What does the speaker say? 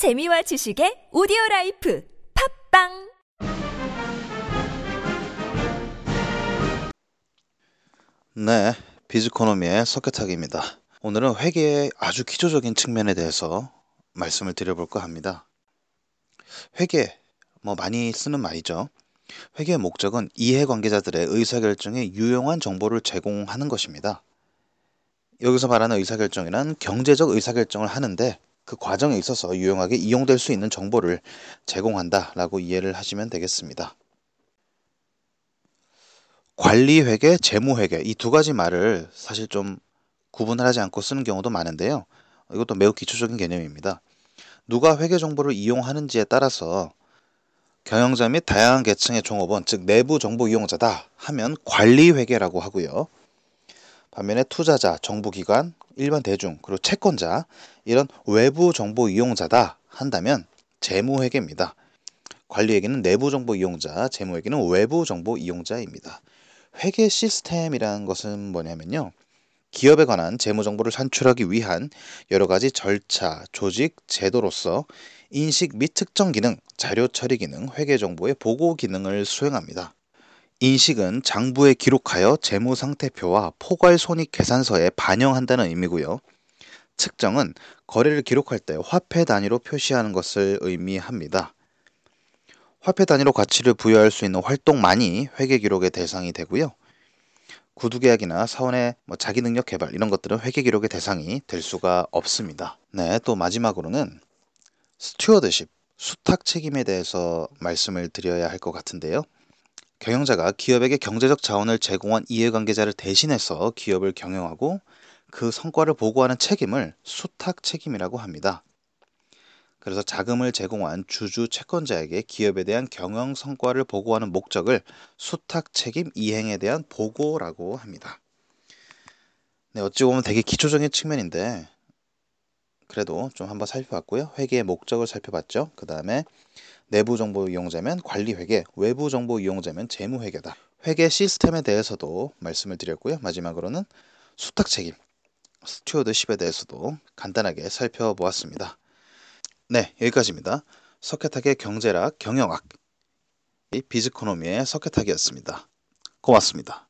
재미와 지식의 오디오 라이프 팟빵 네, 비즈코노미의 석회탁입니다. 오늘은 회계의 아주 기초적인 측면에 대해서 말씀을 드려볼까 합니다. 회계, 뭐 많이 쓰는 말이죠. 회계의 목적은 이해관계자들의 의사결정에 유용한 정보를 제공하는 것입니다. 여기서 말하는 의사결정이란 경제적 의사결정을 하는데 그 과정에 있어서 유용하게 이용될 수 있는 정보를 제공한다라고 이해를 하시면 되겠습니다. 관리회계, 재무회계 이 두 가지 말을 사실 좀 구분을 하지 않고 쓰는 경우도 많은데요. 이것도 매우 기초적인 개념입니다. 누가 회계 정보를 이용하는지에 따라서 경영자 및 다양한 계층의 종업원, 즉 내부 정보 이용자다 하면 관리회계라고 하고요. 반면에 투자자, 정부기관, 일반 대중, 그리고 채권자 이런 외부 정보 이용자다 한다면 재무회계입니다. 관리회계는 내부 정보 이용자, 재무회계는 외부 정보 이용자입니다. 회계 시스템이라는 것은 뭐냐면요. 기업에 관한 재무 정보를 산출하기 위한 여러 가지 절차, 조직, 제도로서 인식 및 특정 기능, 자료 처리 기능, 회계 정보의 보고 기능을 수행합니다. 인식은 장부에 기록하여 재무 상태표와 포괄 손익 계산서에 반영한다는 의미고요. 측정은 거래를 기록할 때 화폐 단위로 표시하는 것을 의미합니다. 화폐 단위로 가치를 부여할 수 있는 활동만이 회계 기록의 대상이 되고요. 구두계약이나 사원의 뭐 자기 능력 개발 이런 것들은 회계 기록의 대상이 될 수가 없습니다. 네, 또 마지막으로는 stewardship, 수탁 책임에 대해서 말씀을 드려야 할 것 같은데요. 경영자가 기업에게 경제적 자원을 제공한 이해관계자를 대신해서 기업을 경영하고 그 성과를 보고하는 책임을 수탁 책임이라고 합니다. 그래서 자금을 제공한 주주 채권자에게 기업에 대한 경영 성과를 보고하는 목적을 수탁 책임 이행에 대한 보고라고 합니다. 네, 어찌 보면 되게 기초적인 측면인데 그래도 좀 한번 살펴봤고요. 회계의 목적을 살펴봤죠. 그 다음에 내부 정보 이용자면 관리 회계, 외부 정보 이용자면 재무 회계다. 회계 시스템에 대해서도 말씀을 드렸고요. 마지막으로는 수탁 책임, 스튜어드십에 대해서도 간단하게 살펴보았습니다. 네, 여기까지입니다. 석회탁의 경제학, 경영학, 비즈코노미의 석회탁이었습니다. 고맙습니다.